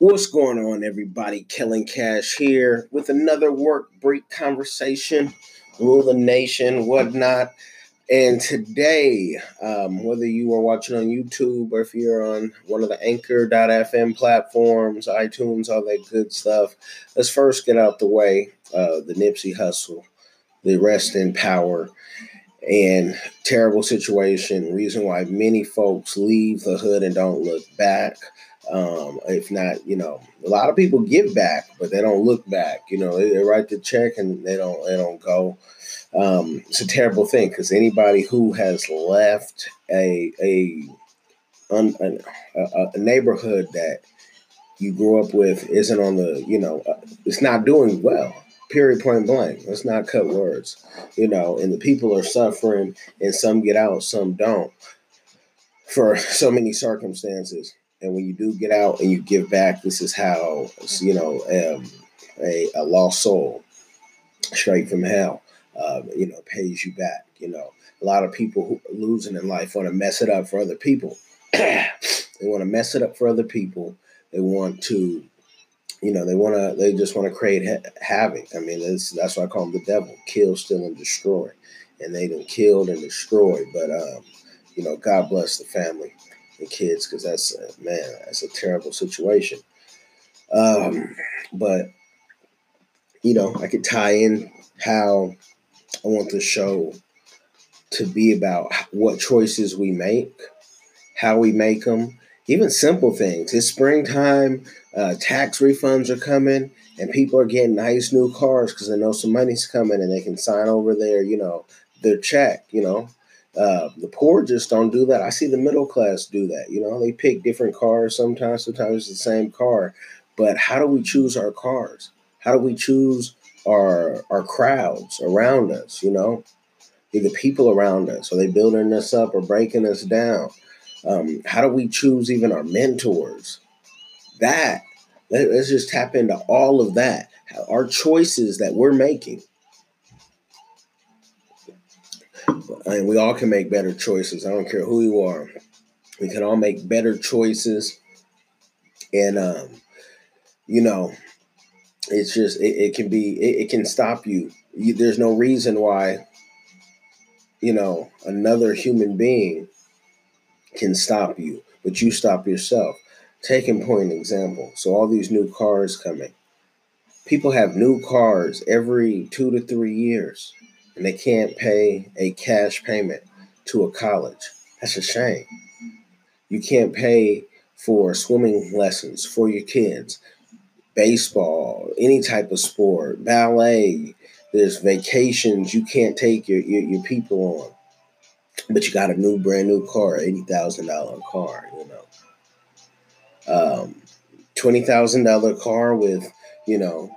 What's going on, everybody? Kellen Cash here with another work break conversation, rule the nation, whatnot. And today, um, whether you are watching on YouTube or if you're on one of the Anchor.fm platforms, iTunes, all that good stuff, let's first get out the way uh, the Nipsey Hussle, the rest in power, and terrible situation. Reason why many folks leave the hood and don't look back. Um, if not, you know, a lot of people give back, but they don't look back. You know, they, they write the check and they don't they don't go. Um, it's a terrible thing because anybody who has left a a, un, a a neighborhood that you grew up with isn't on the you know uh, it's not doing well. Period. Point blank. Let's not cut words. You know, and the people are suffering, and some get out, some don't, for so many circumstances and when you do get out and you give back, this is how you know um, a, a lost soul straight from hell, uh, you know, pays you back. You know, a lot of people who are losing in life want to mess it up for other people. they want to mess it up for other people. They want to, you know, they want to. They just want to create ha- havoc. I mean, that's why I call them the devil: kill, steal, and destroy. And they done killed and destroyed. But um, you know, God bless the family kids because that's uh, man, that's a terrible situation. Um, but you know, I could tie in how I want the show to be about what choices we make, how we make them, even simple things. It's springtime, uh, tax refunds are coming, and people are getting nice new cars because they know some money's coming and they can sign over their, you know, their check, you know, uh, the poor just don't do that. I see the middle class do that. You know, they pick different cars sometimes, sometimes the same car. But how do we choose our cars? How do we choose our our crowds around us? You know, the people around us. Are they building us up or breaking us down? Um, how do we choose even our mentors? That let, let's just tap into all of that. Our choices that we're making and we all can make better choices. I don't care who you are. We can all make better choices. And um, you know, it's just it, it can be it, it can stop you. you. There's no reason why, you know, another human being can stop you, but you stop yourself. Taking point example. So all these new cars coming. People have new cars every two to three years and they can't pay a cash payment to a college. That's a shame. You can't pay for swimming lessons for your kids, baseball, any type of sport, ballet. There's vacations you can't take your, your, your people on. But you got a new, brand new car, $80,000 car, you know. Um, $20,000 car with, you know,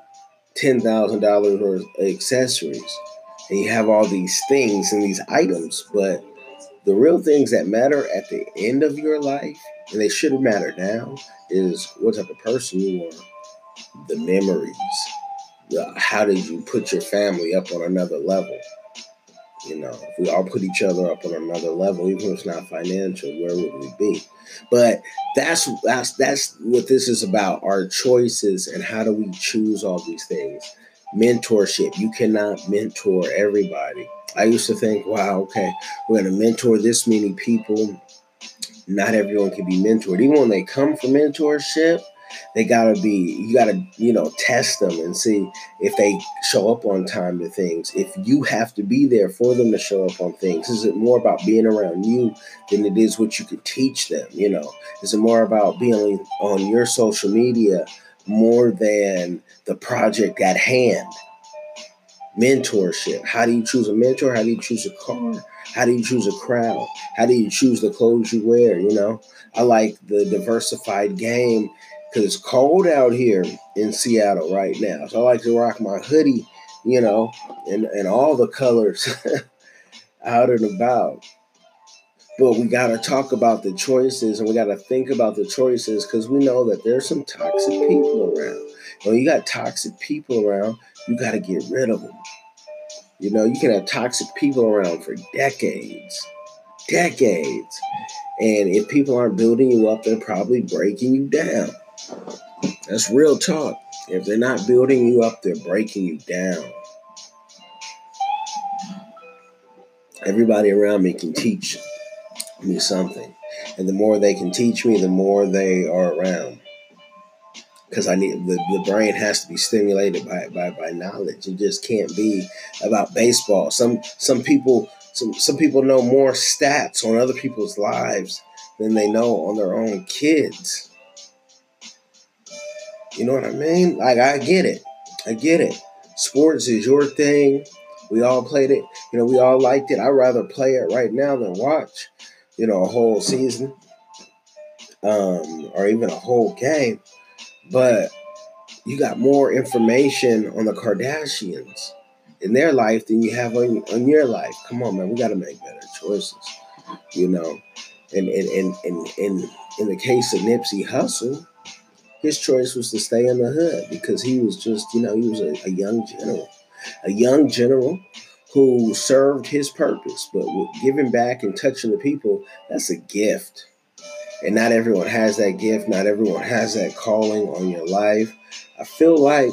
$10,000 worth accessories and you have all these things and these items, but the real things that matter at the end of your life, and they should matter now, is what type of person you are, the memories, the, how did you put your family up on another level. You know, if we all put each other up on another level, even if it's not financial, where would we be? But that's that's that's what this is about: our choices and how do we choose all these things mentorship. You cannot mentor everybody. I used to think, wow, okay, we're going to mentor this many people. Not everyone can be mentored. Even when they come for mentorship, they gotta be you gotta you know test them and see if they show up on time to things if you have to be there for them to show up on things is it more about being around you than it is what you could teach them you know is it more about being on your social media more than the project at hand. Mentorship. How do you choose a mentor? How do you choose a car? How do you choose a crowd? How do you choose the clothes you wear? You know, I like the diversified game because it's cold out here in Seattle right now. So I like to rock my hoodie, you know, and, and all the colors out and about. But we got to talk about the choices and we got to think about the choices because we know that there's some toxic people around. When you got toxic people around, you got to get rid of them. You know, you can have toxic people around for decades, decades. And if people aren't building you up, they're probably breaking you down. That's real talk. If they're not building you up, they're breaking you down. Everybody around me can teach me something. And the more they can teach me, the more they are around. Because I need the, the brain has to be stimulated by, by by knowledge. It just can't be about baseball. Some some people some some people know more stats on other people's lives than they know on their own kids. You know what I mean? Like I get it. I get it. Sports is your thing. We all played it. You know, we all liked it. I'd rather play it right now than watch, you know, a whole season. Um, or even a whole game. But you got more information on the Kardashians in their life than you have on, on your life. Come on, man. We gotta make better choices. You know. And and and and, and in the case of Nipsey Hussle, his choice was to stay in the hood because he was just, you know, he was a, a young general, a young general who served his purpose, but giving back and touching the people, that's a gift. And not everyone has that gift, not everyone has that calling on your life. I feel like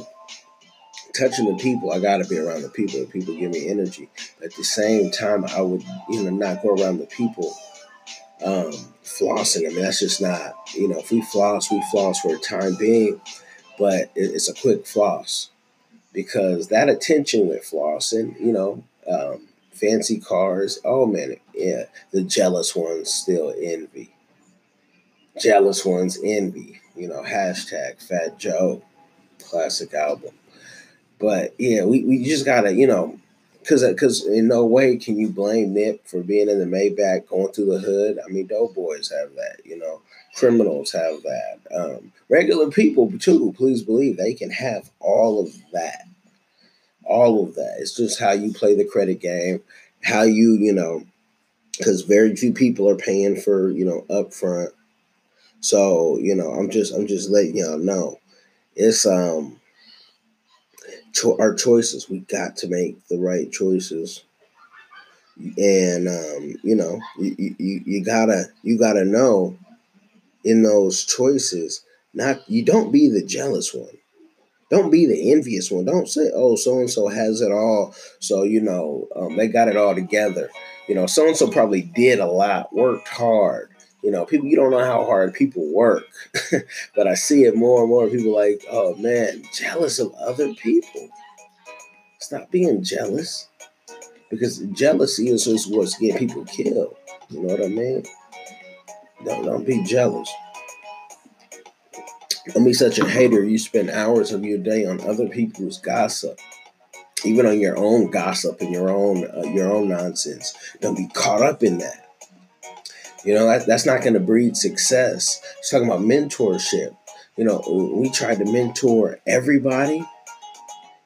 touching the people, I got to be around the people. The people give me energy. But at the same time, I would, you know, not go around the people um, flossing. I mean, that's just not, you know, if we floss, we floss for a time being, but it's a quick floss because that attention with flossing, you know, um, fancy cars, oh man, yeah, the jealous ones still envy. Jealous ones envy, you know, hashtag Fat Joe, classic album. But yeah, we, we just gotta, you know, because because in no way can you blame Nip for being in the Maybach going through the hood. I mean, dope doughboys have that, you know, criminals have that, um, regular people too. Please believe they can have all of that, all of that. It's just how you play the credit game, how you you know, because very few people are paying for you know upfront. So you know, I'm just I'm just letting y'all know, it's um our choices. We got to make the right choices, and um, you know, you, you you gotta you gotta know in those choices. Not you don't be the jealous one. Don't be the envious one. Don't say, "Oh, so and so has it all." So you know um, they got it all together. You know, so and so probably did a lot, worked hard, you know, people you don't know how hard people work, but I see it more and more. People like, oh man, jealous of other people. Stop being jealous, because jealousy is what's getting people killed. You know what I mean? Don't don't be jealous. Don't be such a hater. You spend hours of your day on other people's gossip even on your own gossip and your own uh, your own nonsense. Don't be caught up in that. You know, that, that's not going to breed success. It's talking about mentorship. You know, we try to mentor everybody.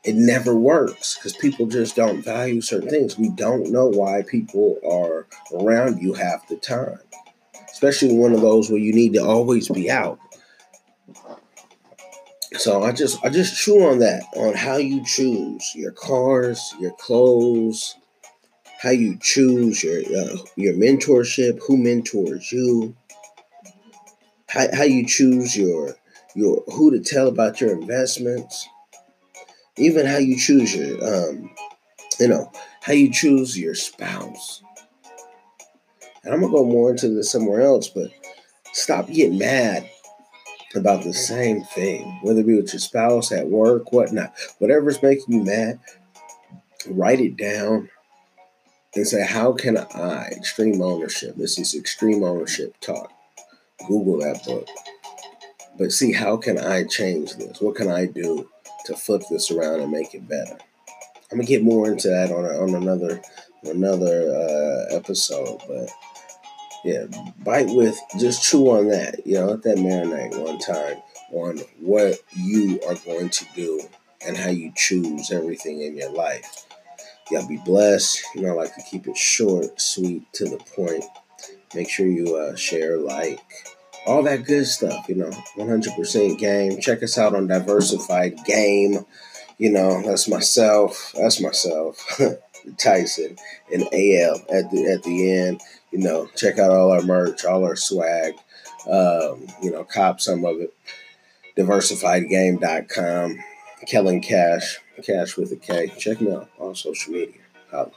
It never works because people just don't value certain things. We don't know why people are around you half the time, especially one of those where you need to always be out. So I just I just chew on that on how you choose your cars, your clothes, how you choose your uh, your mentorship, who mentors you, how, how you choose your your who to tell about your investments, even how you choose your um, you know how you choose your spouse. And I'm gonna go more into this somewhere else, but stop getting mad about the same thing, whether it be with your spouse at work, whatnot, whatever's making you mad. Write it down and say, How can I, extreme ownership, this is extreme ownership talk. Google that book. But see, how can I change this? What can I do to flip this around and make it better? I'm gonna get more into that on, on another another uh, episode, but yeah, bite with just chew on that. You know, let that marinate one time on what you are going to do and how you choose everything in your life. Y'all be blessed. You know, I like to keep it short, sweet, to the point. Make sure you uh, share, like, all that good stuff. You know, 100% game. Check us out on Diversified Game. You know, that's myself. That's myself. Tyson and AL at the at the end. You know, check out all our merch, all our swag. Um, you know, cop some of it. diversifiedgame.com, Kellen Cash, Cash with a K. Check me out on social media. Holla.